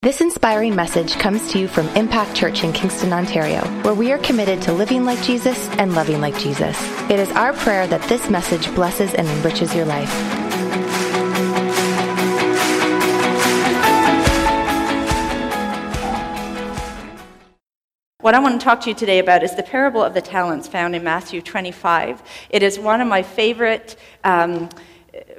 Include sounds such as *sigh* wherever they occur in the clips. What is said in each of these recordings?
This inspiring message comes to you from Impact Church in Kingston, Ontario, where we are committed to living like Jesus and loving like Jesus. It is our prayer that this message blesses and enriches your life. What I want to talk to you today about is the parable of the talents found in Matthew 25. It is one of my favorite. Um,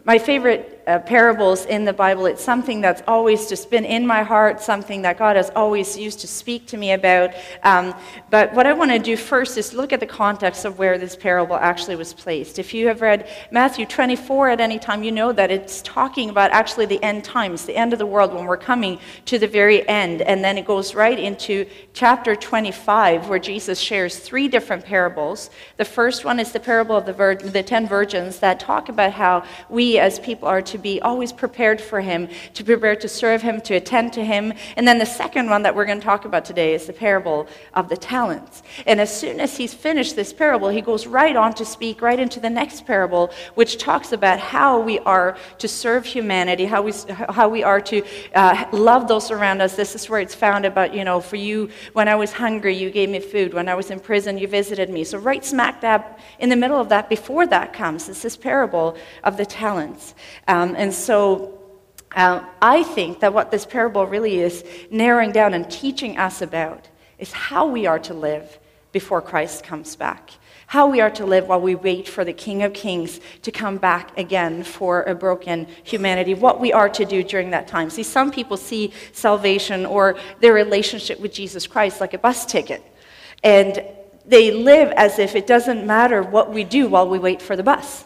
my favorite uh, parables in the Bible. It's something that's always just been in my heart, something that God has always used to speak to me about. Um, but what I want to do first is look at the context of where this parable actually was placed. If you have read Matthew 24 at any time, you know that it's talking about actually the end times, the end of the world, when we're coming to the very end. And then it goes right into chapter 25, where Jesus shares three different parables. The first one is the parable of the, vir- the ten virgins that talk about how we as people are to be always prepared for Him, to prepare to serve Him, to attend to Him. And then the second one that we're going to talk about today is the parable of the talents. And as soon as he's finished this parable, he goes right on to speak right into the next parable, which talks about how we are to serve humanity, how we, how we are to uh, love those around us. This is where it's found about, you know, for you, when I was hungry, you gave me food. When I was in prison, you visited me. So, right smack dab in the middle of that, before that comes, is this parable of the talents. Um, um, and so uh, I think that what this parable really is narrowing down and teaching us about is how we are to live before Christ comes back. How we are to live while we wait for the King of Kings to come back again for a broken humanity. What we are to do during that time. See, some people see salvation or their relationship with Jesus Christ like a bus ticket. And they live as if it doesn't matter what we do while we wait for the bus.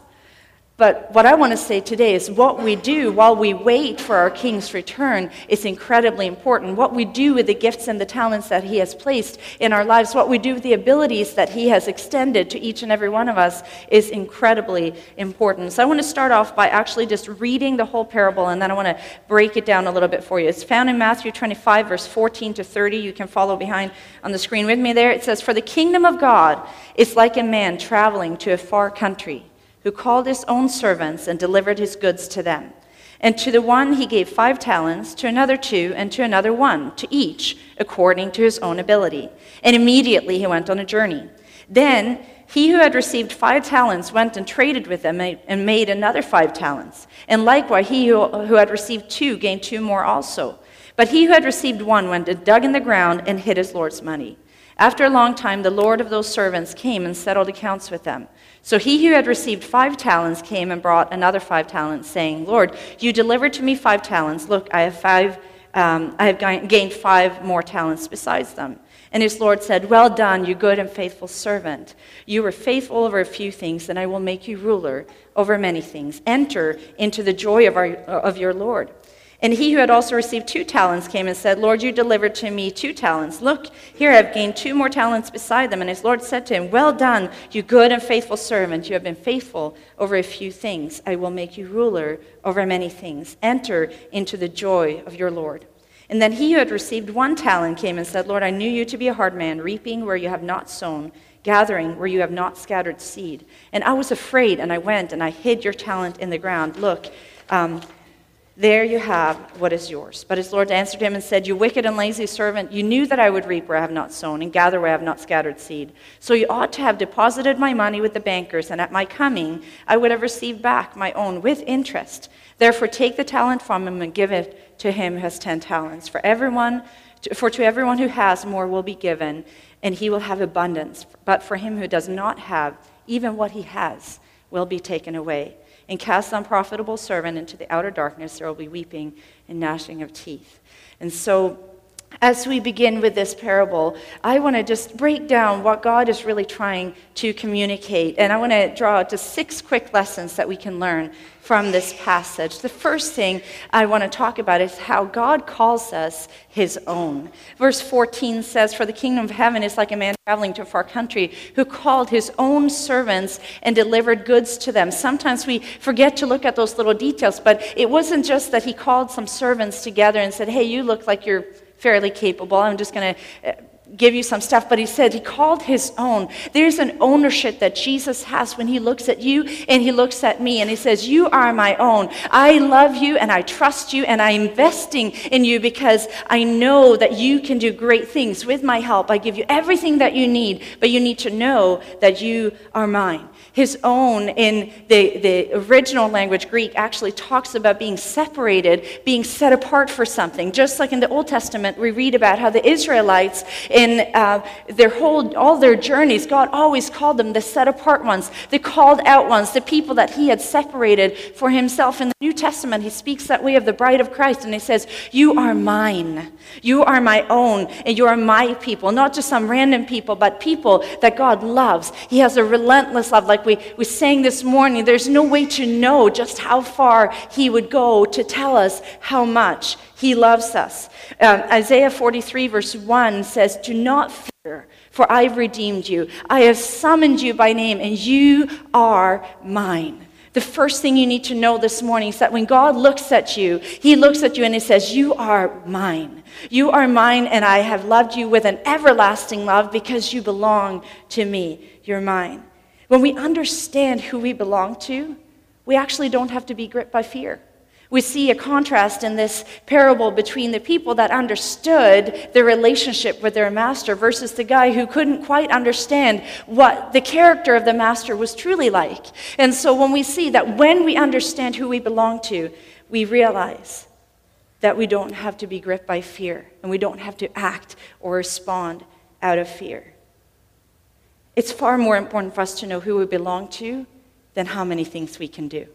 But what I want to say today is what we do while we wait for our King's return is incredibly important. What we do with the gifts and the talents that He has placed in our lives, what we do with the abilities that He has extended to each and every one of us is incredibly important. So I want to start off by actually just reading the whole parable and then I want to break it down a little bit for you. It's found in Matthew 25, verse 14 to 30. You can follow behind on the screen with me there. It says, For the kingdom of God is like a man traveling to a far country who called his own servants and delivered his goods to them. And to the one he gave five talents, to another two, and to another one, to each according to his own ability. And immediately he went on a journey. Then he who had received five talents went and traded with them and made another five talents. And likewise, he who, had received two gained two more also. But he who had received one went and dug in the ground and hid his Lord's money. After a long time, the Lord of those servants came and settled accounts with them. So he who had received five talents came and brought another five talents, saying, Lord, you delivered to me five talents. Look, I have five. Um, I have gained five more talents besides them. And his Lord said, Well done, you good and faithful servant. You were faithful over a few things, and I will make you ruler over many things. Enter into the joy of, our, of your Lord. And he who had also received two talents came and said, Lord, you delivered to me two talents. Look, here I have gained two more talents beside them. And his Lord said to him, Well done, you good and faithful servant. You have been faithful over a few things. I will make you ruler over many things. Enter into the joy of your Lord. And then he who had received one talent came and said, Lord, I knew you to be a hard man, reaping where you have not sown, gathering where you have not scattered seed. And I was afraid, and I went and I hid your talent in the ground. Look, um, there you have what is yours. But his Lord answered him and said, You wicked and lazy servant, you knew that I would reap where I have not sown and gather where I have not scattered seed. So you ought to have deposited my money with the bankers, and at my coming I would have received back my own with interest. Therefore, take the talent from him and give it to him who has ten talents. For everyone, for to everyone who has, more will be given, and he will have abundance. But for him who does not have, even what he has will be taken away and cast the unprofitable servant into the outer darkness. There will be weeping and gnashing of teeth. And so, as we begin with this parable, I want to just break down what God is really trying to communicate. And I want to draw out just six quick lessons that we can learn from this passage. The first thing I want to talk about is how God calls us his own. Verse 14 says, For the kingdom of heaven is like a man traveling to a far country who called his own servants and delivered goods to them. Sometimes we forget to look at those little details, but it wasn't just that he called some servants together and said, Hey, you look like you're fairly capable. I'm just going to give you some stuff, but he said he called his own. There's an ownership that Jesus has when he looks at you and he looks at me and he says, You are my own. I love you and I trust you and I'm investing in you because I know that you can do great things with my help. I give you everything that you need, but you need to know that you are mine his own in the, the original language, Greek, actually talks about being separated, being set apart for something. Just like in the Old Testament, we read about how the Israelites, in uh, their whole, all their journeys, God always called them the set apart ones, the called out ones, the people that he had separated for himself. In the New Testament, he speaks that way of the bride of Christ, and he says, You are mine. You are my own, and you are my people. Not just some random people, but people that God loves. He has a relentless love, like we, we sang this morning, there's no way to know just how far He would go to tell us how much He loves us. Um, Isaiah 43, verse 1 says, Do not fear, for I've redeemed you. I have summoned you by name, and you are mine. The first thing you need to know this morning is that when God looks at you, He looks at you and He says, You are mine. You are mine, and I have loved you with an everlasting love because you belong to me. You're mine. When we understand who we belong to, we actually don't have to be gripped by fear. We see a contrast in this parable between the people that understood their relationship with their master versus the guy who couldn't quite understand what the character of the master was truly like. And so when we see that when we understand who we belong to, we realize that we don't have to be gripped by fear and we don't have to act or respond out of fear. It's far more important for us to know who we belong to than how many things we can do.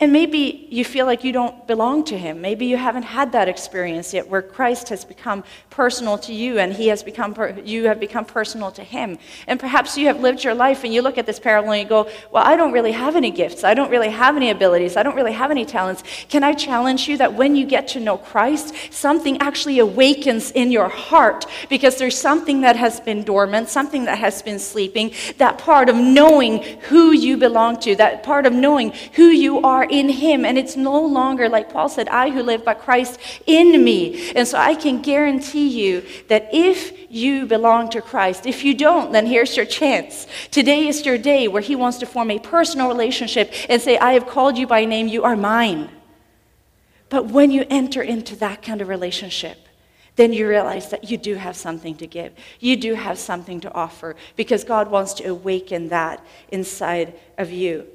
And maybe you feel like you don't belong to him. Maybe you haven't had that experience yet where Christ has become personal to you and he has become per- you have become personal to him. And perhaps you have lived your life and you look at this parable and you go, "Well, I don't really have any gifts. I don't really have any abilities. I don't really have any talents." Can I challenge you that when you get to know Christ, something actually awakens in your heart because there's something that has been dormant, something that has been sleeping, that part of knowing who you belong to, that part of knowing who you are in him. And it's no longer, like Paul said, I who live, but Christ in me. And so I can guarantee you that if you belong to Christ, if you don't, then here's your chance. Today is your day where he wants to form a personal relationship and say, I have called you by name, you are mine. But when you enter into that kind of relationship, then you realize that you do have something to give. You do have something to offer because God wants to awaken that inside of you.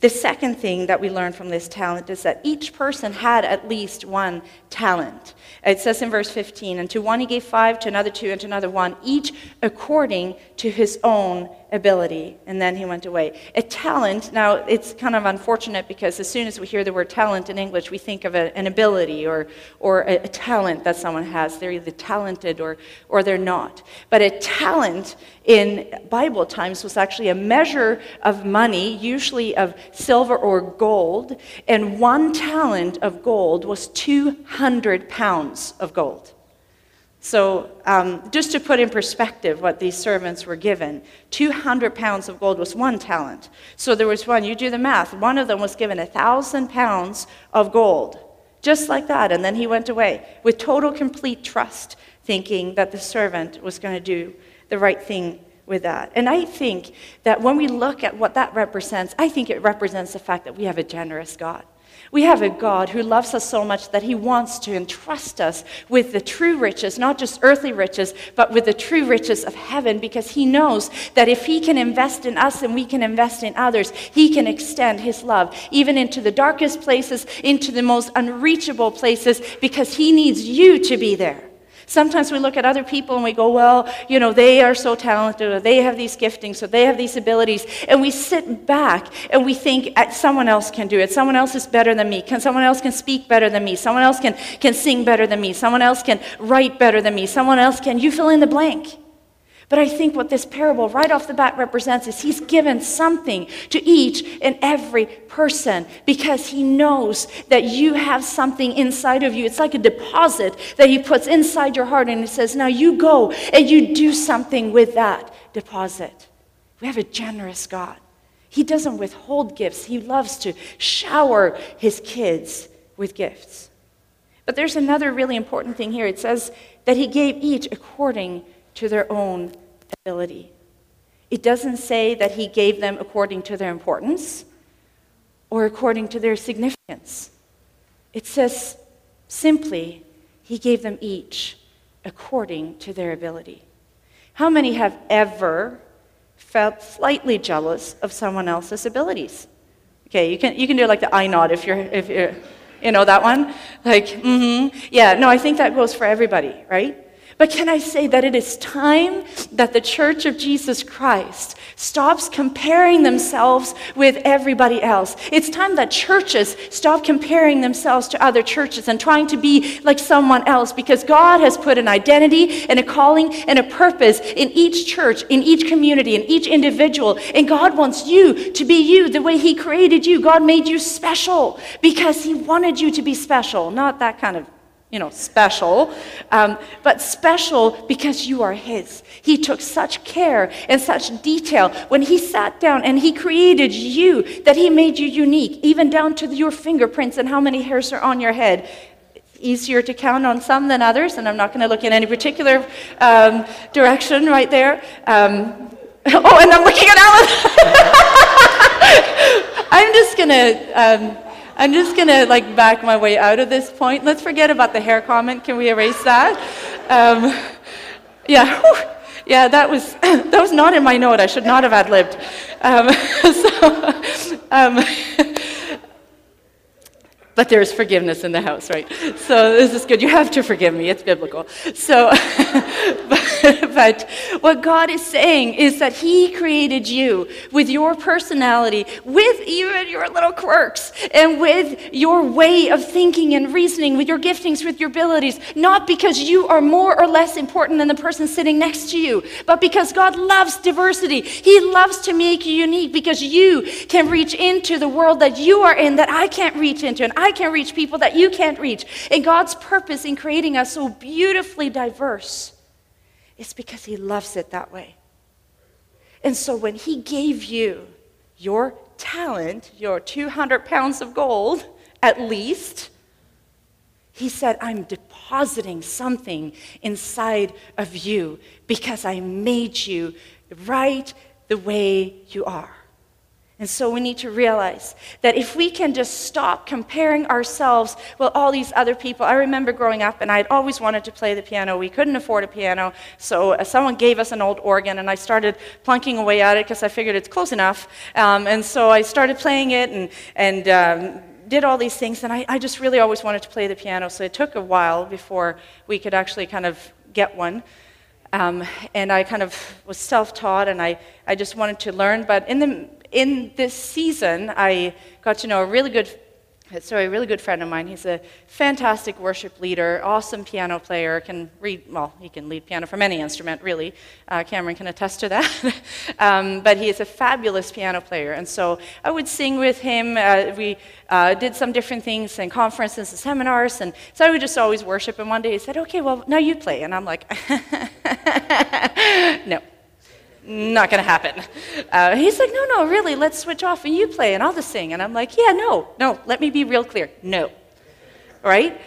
The second thing that we learn from this talent is that each person had at least one talent. It says in verse 15, and to one he gave five, to another two, and to another one, each according to his own ability. And then he went away. A talent, now it's kind of unfortunate because as soon as we hear the word talent in English, we think of a, an ability or, or a, a talent that someone has. They're either talented or, or they're not. But a talent in Bible times was actually a measure of money, usually of silver or gold, and one talent of gold was 200 pounds of gold. So, um, just to put in perspective what these servants were given, 200 pounds of gold was one talent. So, there was one, you do the math, one of them was given a 1,000 pounds of gold, just like that. And then he went away with total, complete trust, thinking that the servant was going to do the right thing with that. And I think that when we look at what that represents, I think it represents the fact that we have a generous God. We have a God who loves us so much that he wants to entrust us with the true riches, not just earthly riches, but with the true riches of heaven, because he knows that if he can invest in us and we can invest in others, he can extend his love even into the darkest places, into the most unreachable places, because he needs you to be there. Sometimes we look at other people and we go, well, you know, they are so talented, or they have these giftings, or they have these abilities. And we sit back and we think uh, someone else can do it. Someone else is better than me. Can, someone else can speak better than me. Someone else can, can sing better than me. Someone else can write better than me. Someone else can, you fill in the blank. But I think what this parable right off the bat represents is he's given something to each and every person because he knows that you have something inside of you. It's like a deposit that he puts inside your heart and he says, Now you go and you do something with that deposit. We have a generous God. He doesn't withhold gifts, he loves to shower his kids with gifts. But there's another really important thing here. It says that he gave each according to their own ability. It doesn't say that he gave them according to their importance or according to their significance. It says simply, he gave them each according to their ability. How many have ever felt slightly jealous of someone else's abilities? Okay, you can, you can do like the I nod if you're, if you're, you know that one? Like, mm hmm. Yeah, no, I think that goes for everybody, right? But can I say that it is time that the church of Jesus Christ stops comparing themselves with everybody else? It's time that churches stop comparing themselves to other churches and trying to be like someone else because God has put an identity and a calling and a purpose in each church, in each community, in each individual. And God wants you to be you the way He created you. God made you special because He wanted you to be special, not that kind of you know, special, um, but special because you are His. He took such care and such detail when He sat down and He created you that He made you unique, even down to your fingerprints and how many hairs are on your head. easier to count on some than others, and I'm not going to look in any particular um, direction right there. Um, *laughs* oh, and I'm looking at Alan. *laughs* I'm just going to um, I'm just going to like back my way out of this point. Let's forget about the hair comment. Can we erase that? Um, yeah. Yeah, that was, *clears throat* that was not in my note. I should not have ad libbed. Um, *laughs* so, um, *laughs* but there is forgiveness in the house, right? So this is good. You have to forgive me. It's biblical. So, *laughs* but, *laughs* but, what God is saying is that He created you with your personality, with even your little quirks, and with your way of thinking and reasoning, with your giftings, with your abilities, not because you are more or less important than the person sitting next to you, but because God loves diversity. He loves to make you unique because you can reach into the world that you are in that I can't reach into. And I can reach people that you can't reach. And God's purpose in creating us so beautifully diverse is because He loves it that way. And so when He gave you your talent, your 200 pounds of gold at least, He said, I'm depositing something inside of you because I made you right the way you are. And so we need to realize that if we can just stop comparing ourselves with all these other people. I remember growing up and I'd always wanted to play the piano. We couldn't afford a piano, so uh, someone gave us an old organ and I started plunking away at it because I figured it's close enough. Um, and so I started playing it and, and um, did all these things. And I, I just really always wanted to play the piano, so it took a while before we could actually kind of get one. Um, and I kind of was self taught and I, I just wanted to learn. But in the in this season, I got to know a really good, sorry, a really good friend of mine. He's a fantastic worship leader, awesome piano player, can read, well, he can lead piano from any instrument, really. Uh, Cameron can attest to that. *laughs* um, but he is a fabulous piano player. And so I would sing with him. Uh, we uh, did some different things and conferences and seminars. And so I would just always worship. And one day he said, okay, well, now you play. And I'm like, *laughs* no not going to happen. Uh, he's like, no, no, really, let's switch off and you play and I'll just sing. And I'm like, yeah, no, no, let me be real clear. No. Right?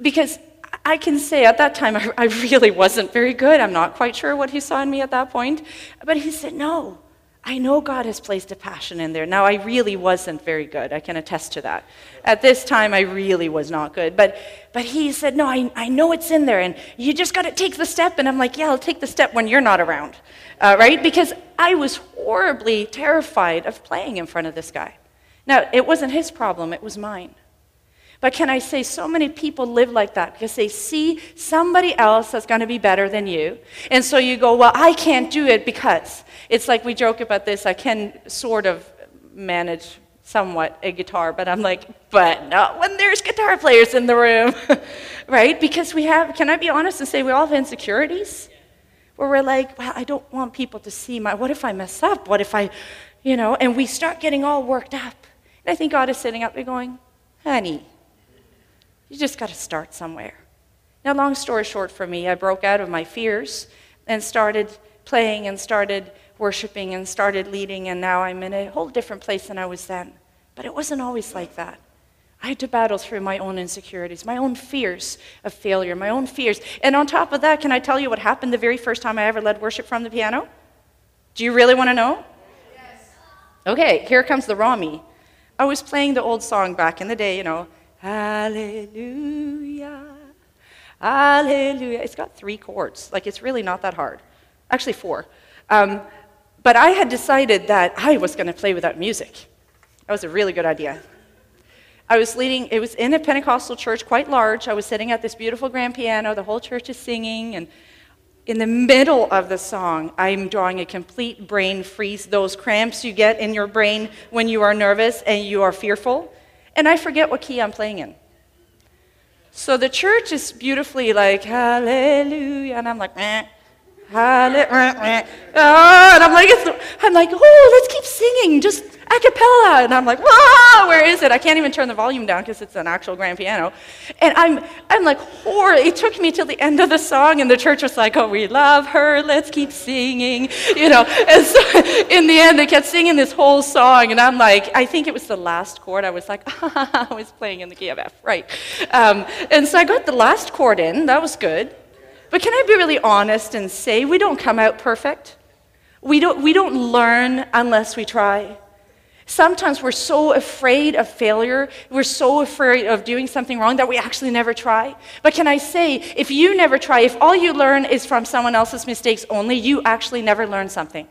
Because I can say at that time *laughs* I, I really wasn't very good. I'm not quite sure what he saw in me at that point. But he said, no, I know God has placed a passion in there. Now, I really wasn't very good. I can attest to that. At this time, I really was not good. But, but he said, No, I, I know it's in there, and you just got to take the step. And I'm like, Yeah, I'll take the step when you're not around, uh, right? Because I was horribly terrified of playing in front of this guy. Now, it wasn't his problem, it was mine. But can I say, so many people live like that because they see somebody else that's going to be better than you. And so you go, well, I can't do it because. It's like we joke about this. I can sort of manage somewhat a guitar, but I'm like, but not when there's guitar players in the room, *laughs* right? Because we have, can I be honest and say we all have insecurities? Where we're like, well, I don't want people to see my, what if I mess up? What if I, you know, and we start getting all worked up. And I think God is sitting up there going, honey, you just got to start somewhere. Now, long story short for me, I broke out of my fears and started playing and started worshiping and started leading, and now I'm in a whole different place than I was then. But it wasn't always like that. I had to battle through my own insecurities, my own fears of failure, my own fears. And on top of that, can I tell you what happened the very first time I ever led worship from the piano? Do you really want to know? Yes. Okay, here comes the raw me. I was playing the old song back in the day, you know, Hallelujah, Hallelujah. It's got three chords. Like, it's really not that hard. Actually, four. Um, but I had decided that I was going to play without music. That was a really good idea. I was leading, it was in a Pentecostal church, quite large. I was sitting at this beautiful grand piano. The whole church is singing. And in the middle of the song, I'm drawing a complete brain freeze, those cramps you get in your brain when you are nervous and you are fearful. And I forget what key I'm playing in. So the church is beautifully like, hallelujah. And I'm like, eh. Hallelujah. Oh, and I'm like, I'm like, oh, let's keep singing, just a cappella. And I'm like, whoa, where is it? I can't even turn the volume down because it's an actual grand piano. And I'm, I'm like, horror. It took me till the end of the song, and the church was like, oh, we love her, let's keep singing, you know. And so *laughs* in the end, they kept singing this whole song, and I'm like, I think it was the last chord. I was like, *laughs* I was playing in the key of F, right. Um, and so I got the last chord in. That was good. But can I be really honest and say we don't come out perfect? We don't, we don't learn unless we try. Sometimes we're so afraid of failure, we're so afraid of doing something wrong that we actually never try. But can I say, if you never try, if all you learn is from someone else's mistakes only, you actually never learn something.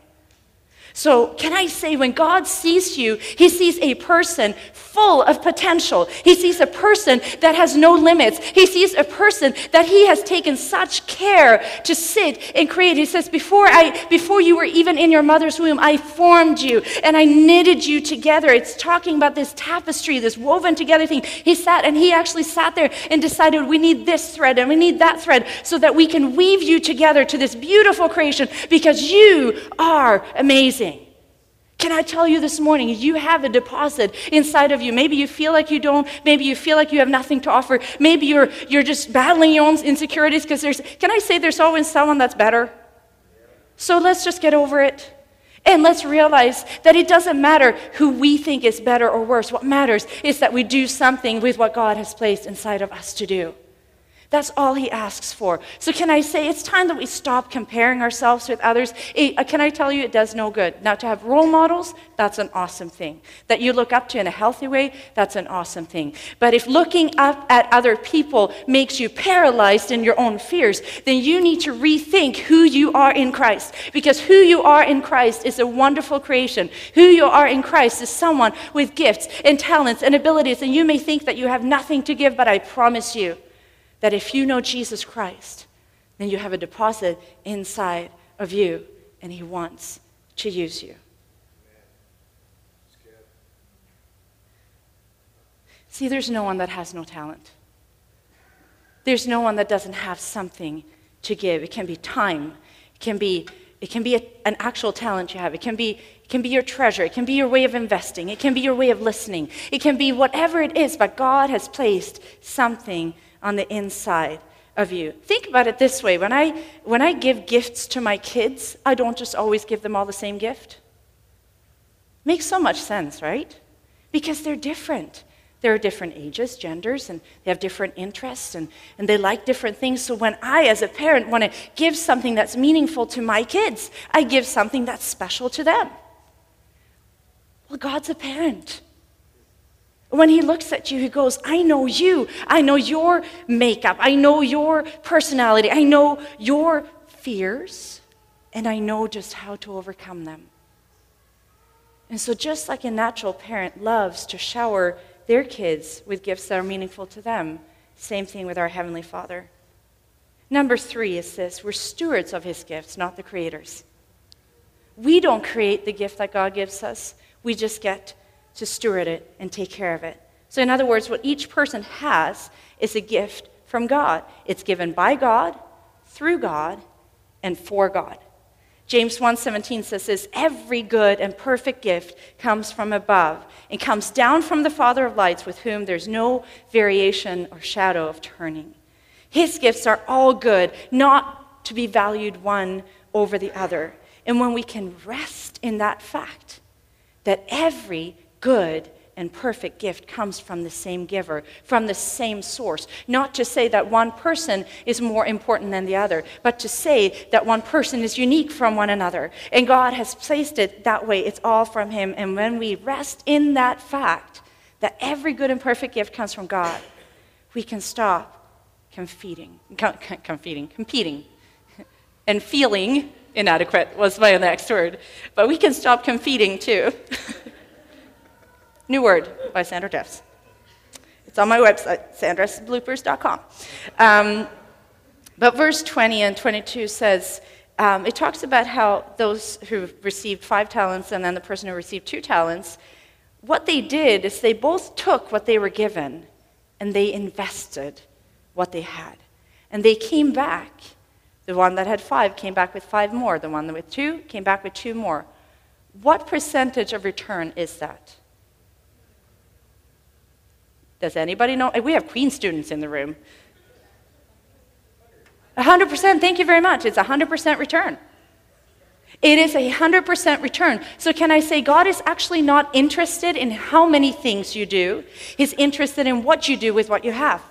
So, can I say, when God sees you, He sees a person full of potential. He sees a person that has no limits. He sees a person that He has taken such care to sit and create. He says, Before, I, before you were even in your mother's womb, I formed you and I knitted you together. It's talking about this tapestry, this woven together thing. He sat and He actually sat there and decided, We need this thread and we need that thread so that we can weave you together to this beautiful creation because you are amazing. Can I tell you this morning, you have a deposit inside of you. Maybe you feel like you don't. Maybe you feel like you have nothing to offer. Maybe you're, you're just battling your own insecurities because there's, can I say there's always someone that's better? So let's just get over it. And let's realize that it doesn't matter who we think is better or worse. What matters is that we do something with what God has placed inside of us to do. That's all he asks for. So, can I say it's time that we stop comparing ourselves with others? Uh, can I tell you, it does no good. Now, to have role models, that's an awesome thing. That you look up to in a healthy way, that's an awesome thing. But if looking up at other people makes you paralyzed in your own fears, then you need to rethink who you are in Christ. Because who you are in Christ is a wonderful creation. Who you are in Christ is someone with gifts and talents and abilities. And you may think that you have nothing to give, but I promise you, that if you know Jesus Christ, then you have a deposit inside of you, and He wants to use you. See, there's no one that has no talent. There's no one that doesn't have something to give. It can be time. It can be, it can be a, an actual talent you have. It can, be, it can be your treasure. It can be your way of investing. It can be your way of listening. It can be whatever it is, but God has placed something on the inside of you. Think about it this way when I, when I give gifts to my kids, I don't just always give them all the same gift. Makes so much sense, right? Because they're different. There are different ages, genders, and they have different interests, and, and they like different things. So when I, as a parent, want to give something that's meaningful to my kids, I give something that's special to them. Well, God's a parent. When he looks at you, he goes, I know you. I know your makeup. I know your personality. I know your fears. And I know just how to overcome them. And so, just like a natural parent loves to shower their kids with gifts that are meaningful to them, same thing with our Heavenly Father. Number three is this we're stewards of His gifts, not the creators. We don't create the gift that God gives us, we just get to steward it and take care of it. So, in other words, what each person has is a gift from God. It's given by God, through God, and for God. James 1:17 says this, every good and perfect gift comes from above and comes down from the Father of lights with whom there's no variation or shadow of turning. His gifts are all good, not to be valued one over the other. And when we can rest in that fact that every good and perfect gift comes from the same giver, from the same source. Not to say that one person is more important than the other, but to say that one person is unique from one another. And God has placed it that way. It's all from Him. And when we rest in that fact that every good and perfect gift comes from God, we can stop competing, competing, competing, *laughs* and feeling inadequate was my next word. But we can stop competing too. *laughs* New word by Sandra Jeffs. It's on my website, sandrasbloopers.com. Um, but verse 20 and 22 says, um, it talks about how those who received five talents and then the person who received two talents, what they did is they both took what they were given and they invested what they had. And they came back. The one that had five came back with five more. The one with two came back with two more. What percentage of return is that? Does anybody know? We have Queen's students in the room. 100%, thank you very much. It's 100% return. It is a 100% return. So, can I say God is actually not interested in how many things you do? He's interested in what you do with what you have.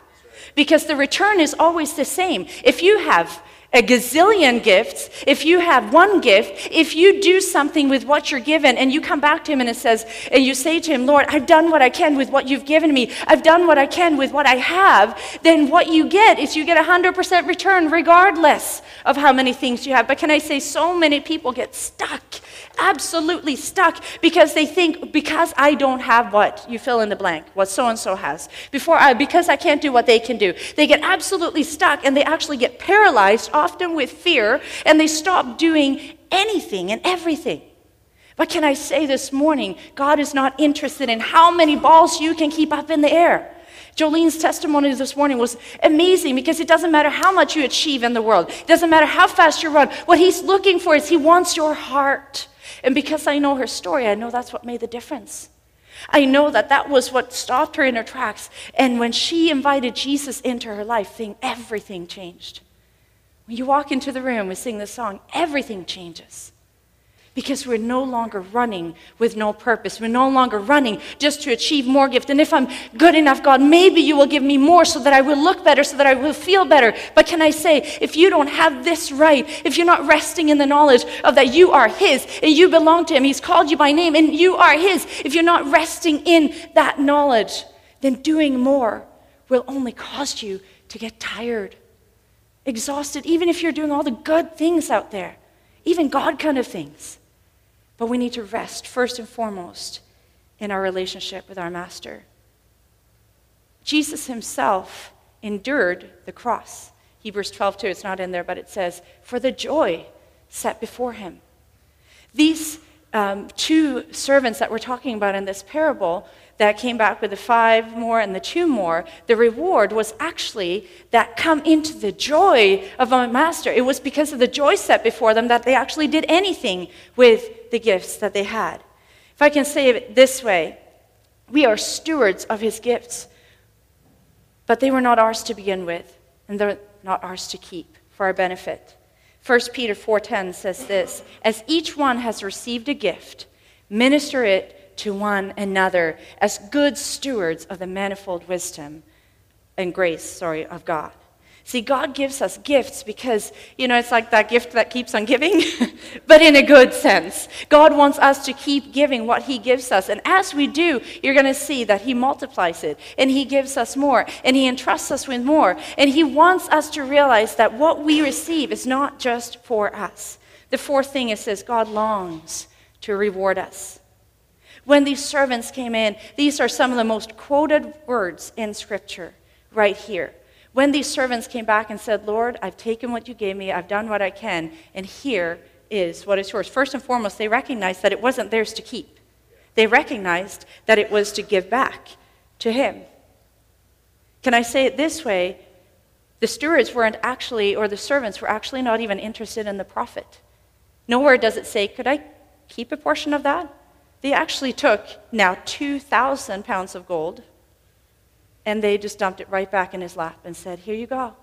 Because the return is always the same. If you have a gazillion gifts, if you have one gift, if you do something with what you're given and you come back to him and it says, and you say to him, Lord, I've done what I can with what you've given me, I've done what I can with what I have, then what you get is you get a 100% return regardless of how many things you have. But can I say, so many people get stuck, absolutely stuck, because they think, because I don't have what, you fill in the blank, what so and so has, before I, because I can't do what they can do, they get absolutely stuck and they actually get paralyzed often with fear, and they stop doing anything and everything. But can I say this morning, God is not interested in how many balls you can keep up in the air. Jolene's testimony this morning was amazing because it doesn't matter how much you achieve in the world, it doesn't matter how fast you run. What he's looking for is he wants your heart. And because I know her story, I know that's what made the difference. I know that that was what stopped her in her tracks. And when she invited Jesus into her life, thing, everything changed. When you walk into the room and sing this song, everything changes. Because we're no longer running with no purpose. We're no longer running just to achieve more gift. And if I'm good enough, God, maybe you will give me more so that I will look better, so that I will feel better. But can I say, if you don't have this right, if you're not resting in the knowledge of that you are His and you belong to Him, He's called you by name and you are His, if you're not resting in that knowledge, then doing more will only cause you to get tired exhausted, even if you're doing all the good things out there, even God kind of things. But we need to rest first and foremost in our relationship with our Master. Jesus himself endured the cross. Hebrews 12, 2, it's not in there, but it says, for the joy set before him. These um, two servants that we're talking about in this parable, that came back with the five more and the two more, the reward was actually that come into the joy of a master. It was because of the joy set before them that they actually did anything with the gifts that they had. If I can say it this way, we are stewards of his gifts, but they were not ours to begin with, and they're not ours to keep for our benefit. 1 Peter 4:10 says this, as each one has received a gift, minister it to one another as good stewards of the manifold wisdom and grace, sorry, of God. See, God gives us gifts because, you know, it's like that gift that keeps on giving, *laughs* but in a good sense. God wants us to keep giving what He gives us. And as we do, you're going to see that He multiplies it and He gives us more and He entrusts us with more. And He wants us to realize that what we receive is not just for us. The fourth thing it says God longs to reward us. When these servants came in, these are some of the most quoted words in Scripture right here. When these servants came back and said, Lord, I've taken what you gave me, I've done what I can, and here is what is yours. First and foremost, they recognized that it wasn't theirs to keep, they recognized that it was to give back to Him. Can I say it this way? The stewards weren't actually, or the servants were actually not even interested in the profit. Nowhere does it say, Could I keep a portion of that? They actually took now 2,000 pounds of gold and they just dumped it right back in his lap and said, Here you go.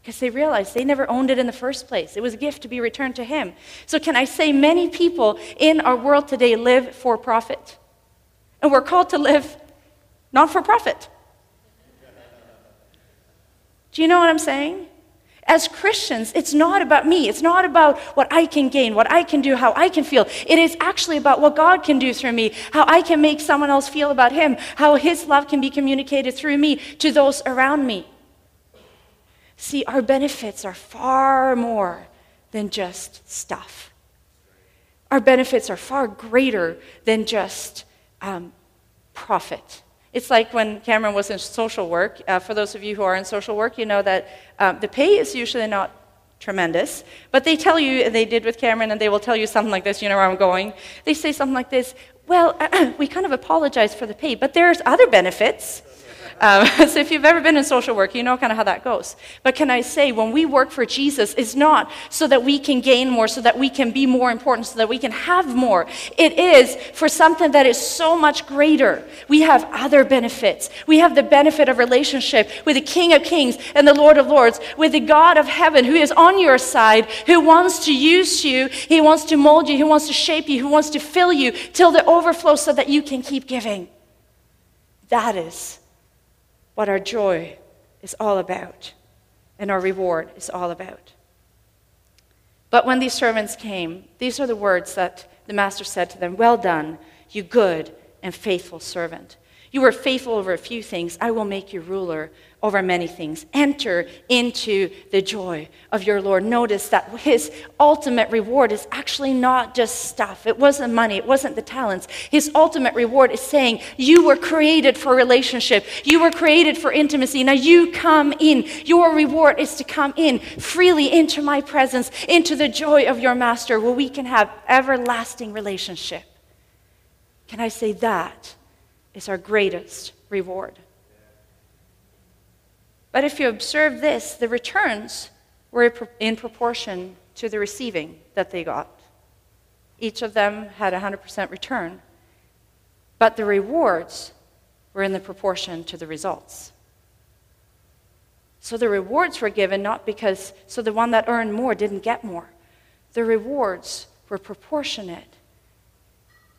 Because they realized they never owned it in the first place. It was a gift to be returned to him. So, can I say, many people in our world today live for profit? And we're called to live not for profit. Do you know what I'm saying? As Christians, it's not about me. It's not about what I can gain, what I can do, how I can feel. It is actually about what God can do through me, how I can make someone else feel about Him, how His love can be communicated through me to those around me. See, our benefits are far more than just stuff. Our benefits are far greater than just um, profit. It's like when Cameron was in social work. Uh, for those of you who are in social work, you know that um, the pay is usually not tremendous, but they tell you, they did with Cameron, and they will tell you something like this. You know where I'm going? They say something like this Well, *clears throat* we kind of apologize for the pay, but there's other benefits. Um, *laughs* so if you've ever been in social work, you know kind of how that goes. But can I say, when we work for Jesus, it's not so that we can gain more, so that we can be more important, so that we can have more. It is for something that is so much greater. We have other benefits. We have the benefit of relationship with the King of Kings and the Lord of Lords, with the God of heaven who is on your side, who wants to use you, he wants to mold you, he wants to shape you, who wants to fill you till the overflow so that you can keep giving. That is what our joy is all about and our reward is all about. But when these servants came, these are the words that the master said to them Well done, you good and faithful servant. You were faithful over a few things. I will make you ruler over many things. Enter into the joy of your Lord. Notice that his ultimate reward is actually not just stuff. It wasn't money, it wasn't the talents. His ultimate reward is saying, You were created for relationship, you were created for intimacy. Now you come in. Your reward is to come in freely into my presence, into the joy of your master, where we can have everlasting relationship. Can I say that? is our greatest reward. But if you observe this, the returns were in proportion to the receiving that they got. Each of them had a 100% return, but the rewards were in the proportion to the results. So the rewards were given not because, so the one that earned more didn't get more. The rewards were proportionate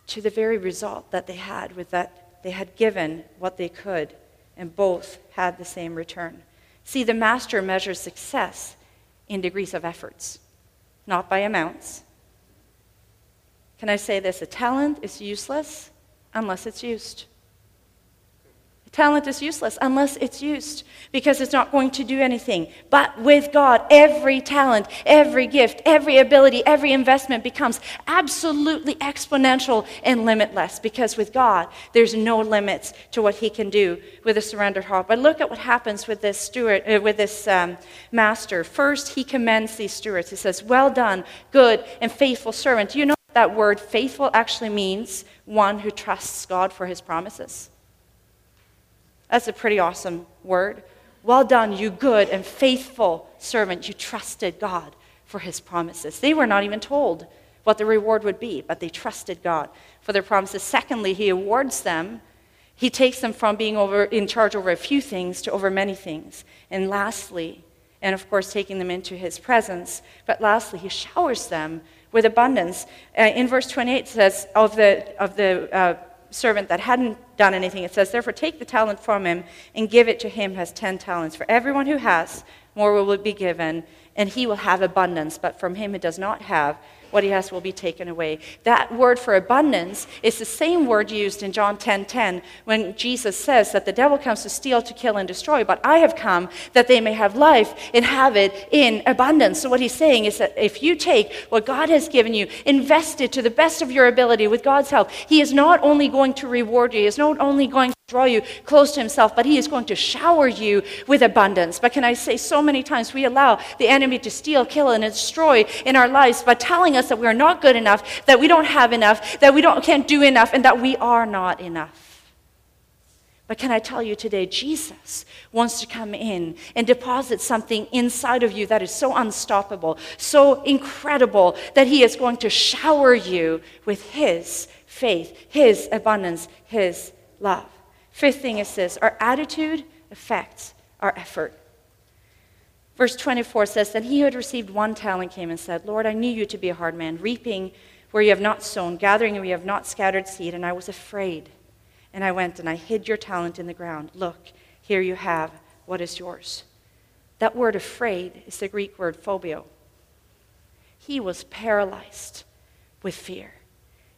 to the very result that they had with that they had given what they could, and both had the same return. See, the master measures success in degrees of efforts, not by amounts. Can I say this? A talent is useless unless it's used. Talent is useless unless it's used because it's not going to do anything. But with God, every talent, every gift, every ability, every investment becomes absolutely exponential and limitless because with God, there's no limits to what He can do with a surrendered heart. But look at what happens with this steward, uh, with this um, master. First, He commends these stewards. He says, "Well done, good and faithful servant." Do you know that word "faithful" actually means one who trusts God for His promises? That's a pretty awesome word. Well done, you good and faithful servant. You trusted God for his promises. They were not even told what the reward would be, but they trusted God for their promises. Secondly, he awards them. He takes them from being over, in charge over a few things to over many things. And lastly, and of course, taking them into his presence, but lastly, he showers them with abundance. Uh, in verse 28, it says, of the, of the uh, servant that hadn't done anything. It says, Therefore, take the talent from him and give it to him who has ten talents. For everyone who has, more will be given, and he will have abundance. But from him who does not have, what he has will be taken away. That word for abundance is the same word used in John 10:10 10, 10, when Jesus says that the devil comes to steal, to kill, and destroy, but I have come that they may have life and have it in abundance. So what he's saying is that if you take what God has given you, invest it to the best of your ability with God's help, he is not only going to reward you, he is not only going draw you close to himself, but he is going to shower you with abundance. But can I say, so many times we allow the enemy to steal, kill, and destroy in our lives by telling us that we are not good enough, that we don't have enough, that we don't, can't do enough, and that we are not enough. But can I tell you today, Jesus wants to come in and deposit something inside of you that is so unstoppable, so incredible, that He is going to shower you with His faith, His abundance, His love. Fifth thing is this our attitude affects our effort. Verse 24 says, Then he who had received one talent came and said, Lord, I knew you to be a hard man, reaping where you have not sown, gathering where you have not scattered seed, and I was afraid And I went and I hid your talent in the ground. Look, here you have what is yours. That word afraid is the Greek word phobio. He was paralyzed with fear.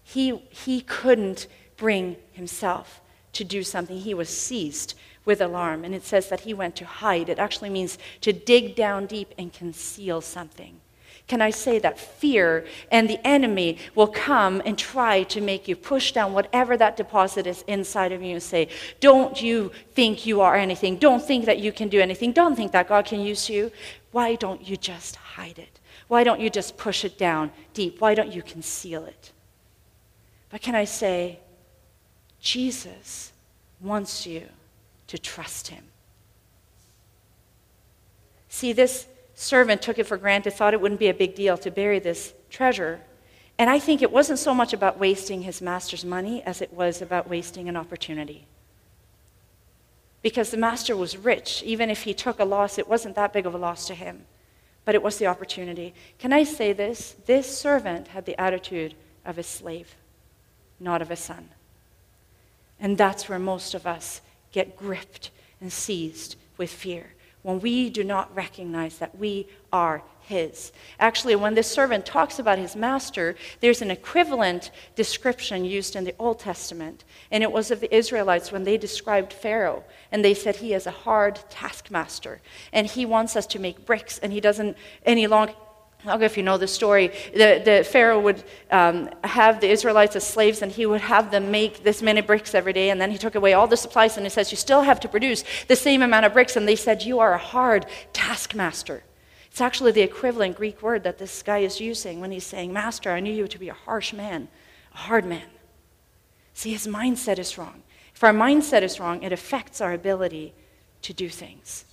He, he couldn't bring himself to do something. He was seized with alarm. And it says that he went to hide. It actually means to dig down deep and conceal something. Can I say that fear and the enemy will come and try to make you push down whatever that deposit is inside of you and say, Don't you think you are anything? Don't think that you can do anything. Don't think that God can use you. Why don't you just hide it? Why don't you just push it down deep? Why don't you conceal it? But can I say, Jesus wants you to trust him. See, this servant took it for granted, thought it wouldn't be a big deal to bury this treasure. And I think it wasn't so much about wasting his master's money as it was about wasting an opportunity. Because the master was rich. Even if he took a loss, it wasn't that big of a loss to him. But it was the opportunity. Can I say this? This servant had the attitude of a slave, not of a son. And that's where most of us get gripped and seized with fear when we do not recognize that we are his. Actually, when this servant talks about his master, there's an equivalent description used in the Old Testament. And it was of the Israelites when they described Pharaoh. And they said he is a hard taskmaster. And he wants us to make bricks. And he doesn't any longer I don't know if you know the story. The, the Pharaoh would um, have the Israelites as slaves, and he would have them make this many bricks every day. And then he took away all the supplies, and he says, You still have to produce the same amount of bricks. And they said, You are a hard taskmaster. It's actually the equivalent Greek word that this guy is using when he's saying, Master, I knew you to be a harsh man, a hard man. See, his mindset is wrong. If our mindset is wrong, it affects our ability to do things.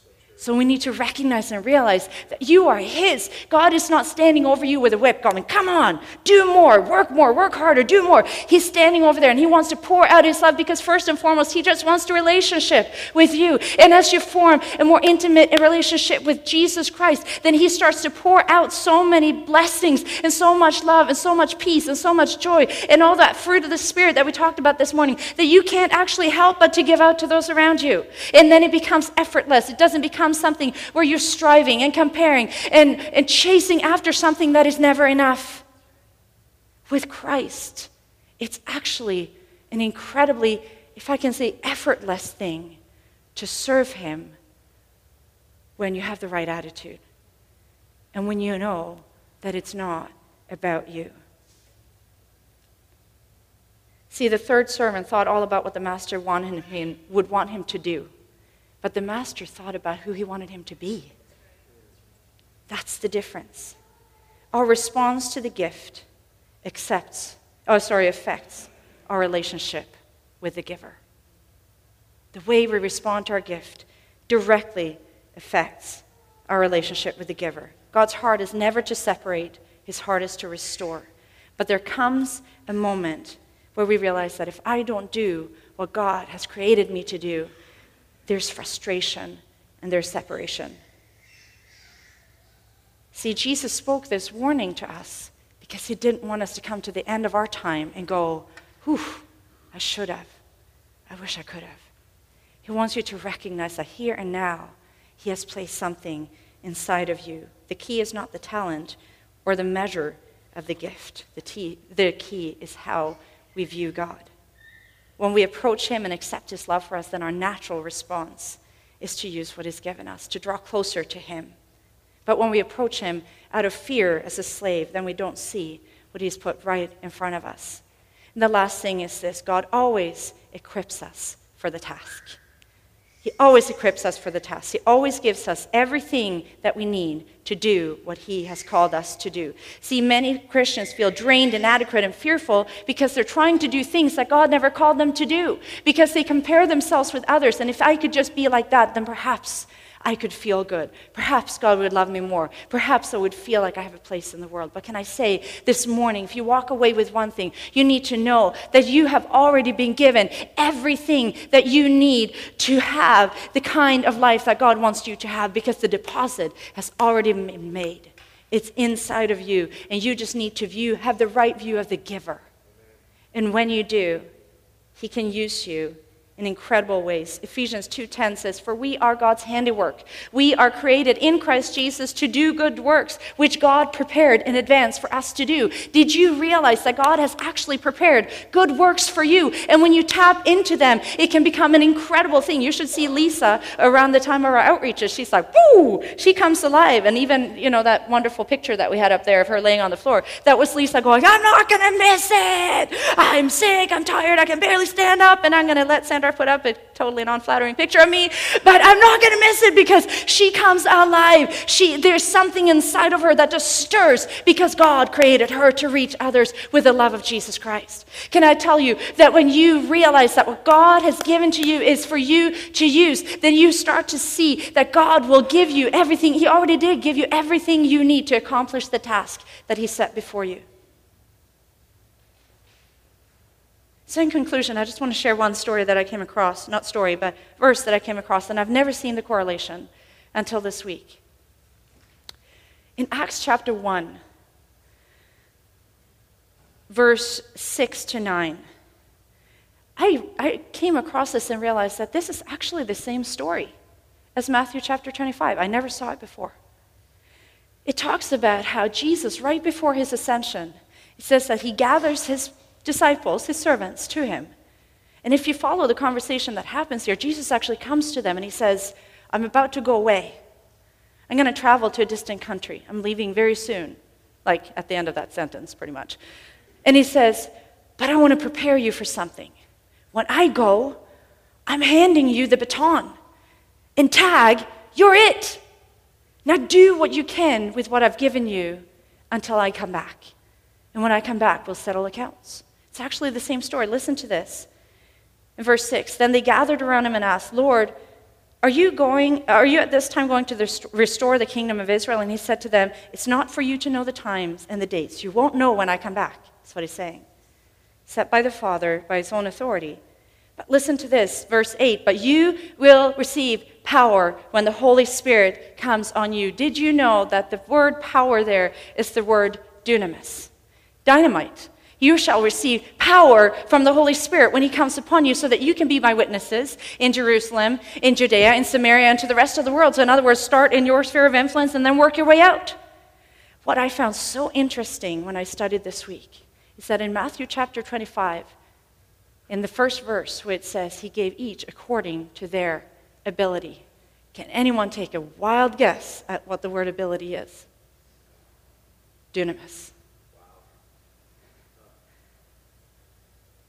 So we need to recognize and realize that you are His. God is not standing over you with a whip going, Come on, do more, work more, work harder, do more. He's standing over there and He wants to pour out His love because, first and foremost, He just wants a relationship with you. And as you form a more intimate relationship with Jesus Christ, then He starts to pour out so many blessings and so much love and so much peace and so much joy and all that fruit of the Spirit that we talked about this morning that you can't actually help but to give out to those around you. And then it becomes effortless. It doesn't become become something where you're striving and comparing and, and chasing after something that is never enough. With Christ, it's actually an incredibly, if I can say, effortless thing to serve Him when you have the right attitude and when you know that it's not about you. See, the third servant thought all about what the master wanted him, would want him to do. But the master thought about who he wanted him to be. That's the difference. Our response to the gift accepts, oh, sorry, affects our relationship with the giver. The way we respond to our gift directly affects our relationship with the giver. God's heart is never to separate, his heart is to restore. But there comes a moment where we realize that if I don't do what God has created me to do, there's frustration and there's separation. See, Jesus spoke this warning to us because he didn't want us to come to the end of our time and go, whew, I should have. I wish I could have. He wants you to recognize that here and now, he has placed something inside of you. The key is not the talent or the measure of the gift, the, t- the key is how we view God. When we approach Him and accept His love for us, then our natural response is to use what He's given us, to draw closer to Him. But when we approach Him out of fear as a slave, then we don't see what He's put right in front of us. And the last thing is this God always equips us for the task. He always equips us for the task. He always gives us everything that we need to do what He has called us to do. See, many Christians feel drained, inadequate, and fearful because they're trying to do things that God never called them to do, because they compare themselves with others. And if I could just be like that, then perhaps I could feel good. Perhaps God would love me more. Perhaps I would feel like I have a place in the world. But can I say this morning, if you walk away with one thing, you need to know that you have already been given everything that you need to have the kind of life that God wants you to have because the deposit has already been made. It's inside of you, and you just need to view, have the right view of the giver. And when you do, he can use you in incredible ways. Ephesians 2:10 says, "For we are God's handiwork. We are created in Christ Jesus to do good works, which God prepared in advance for us to do." Did you realize that God has actually prepared good works for you? And when you tap into them, it can become an incredible thing. You should see Lisa around the time of our outreaches. She's like, "Woo!" She comes alive. And even, you know, that wonderful picture that we had up there of her laying on the floor, that was Lisa going, "I'm not going to miss it. I'm sick, I'm tired, I can barely stand up, and I'm going to let Sandra put up a totally non-flattering picture of me, but I'm not going to miss it because she comes alive. She, there's something inside of her that just stirs because God created her to reach others with the love of Jesus Christ. Can I tell you that when you realize that what God has given to you is for you to use, then you start to see that God will give you everything. He already did give you everything you need to accomplish the task that He set before you. So, in conclusion, I just want to share one story that I came across, not story, but verse that I came across, and I've never seen the correlation until this week. In Acts chapter 1, verse 6 to 9, I, I came across this and realized that this is actually the same story as Matthew chapter 25. I never saw it before. It talks about how Jesus, right before his ascension, it says that he gathers his disciples, his servants, to him. And if you follow the conversation that happens here, Jesus actually comes to them and he says, I'm about to go away. I'm going to travel to a distant country. I'm leaving very soon, like at the end of that sentence, pretty much. And he says, But I want to prepare you for something. When I go, I'm handing you the baton. And tag, you're it. Now do what you can with what I've given you until I come back. And when I come back, we'll settle accounts. It's actually the same story. Listen to this. In verse 6, then they gathered around him and asked, Lord, are you going are you at this time going to restore the kingdom of Israel? And he said to them, It's not for you to know the times and the dates. You won't know when I come back. That's what he's saying. Set by the Father by his own authority. But listen to this, verse 8. But you will receive power when the Holy Spirit comes on you. Did you know that the word power there is the word dunamis? Dynamite. You shall receive power from the Holy Spirit when He comes upon you, so that you can be my witnesses in Jerusalem, in Judea, in Samaria, and to the rest of the world. So, in other words, start in your sphere of influence and then work your way out. What I found so interesting when I studied this week is that in Matthew chapter 25, in the first verse, where it says, He gave each according to their ability. Can anyone take a wild guess at what the word ability is? Dunamis.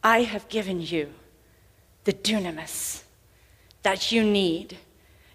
I have given you the dunamis that you need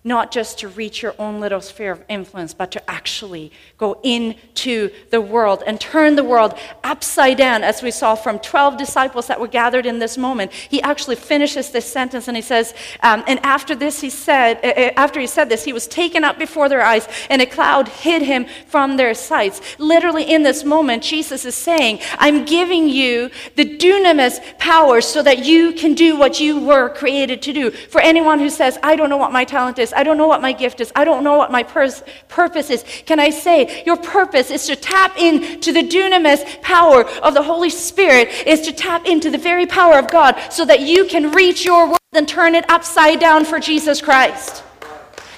not just to reach your own little sphere of influence, but to actually go into the world and turn the world upside down, as we saw from 12 disciples that were gathered in this moment. He actually finishes this sentence and he says, um, And after this, he said, uh, uh, after he said this, he was taken up before their eyes, and a cloud hid him from their sights. Literally, in this moment, Jesus is saying, I'm giving you the dunamis power so that you can do what you were created to do. For anyone who says, I don't know what my talent is, I don't know what my gift is. I don't know what my purpose is. Can I say, your purpose is to tap into the dunamis power of the Holy Spirit, is to tap into the very power of God so that you can reach your world and turn it upside down for Jesus Christ.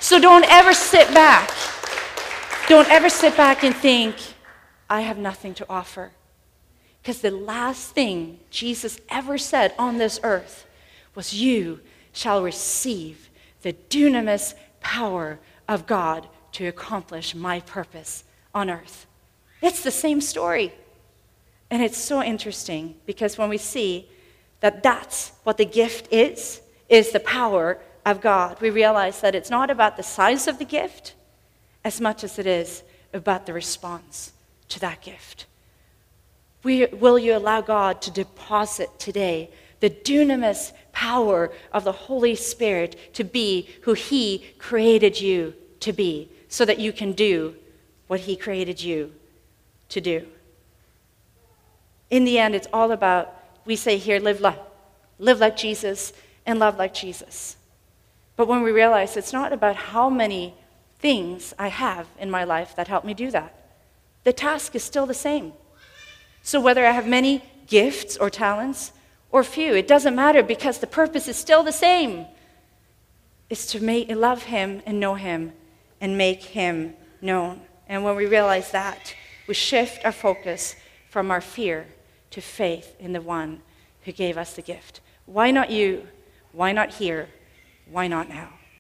So don't ever sit back. Don't ever sit back and think, I have nothing to offer. Because the last thing Jesus ever said on this earth was, You shall receive the dunamis power of God to accomplish my purpose on earth. It's the same story. And it's so interesting because when we see that that's what the gift is, is the power of God, we realize that it's not about the size of the gift as much as it is about the response to that gift. We, will you allow God to deposit today the dunamis power of the Holy Spirit to be who He created you to be, so that you can do what He created you to do. In the end, it's all about, we say here, live, life, live like Jesus and love like Jesus. But when we realize it's not about how many things I have in my life that help me do that, the task is still the same. So whether I have many gifts or talents, or few. It doesn't matter because the purpose is still the same. It's to make, love him and know him and make him known. And when we realize that, we shift our focus from our fear to faith in the one who gave us the gift. Why not you? Why not here? Why not now?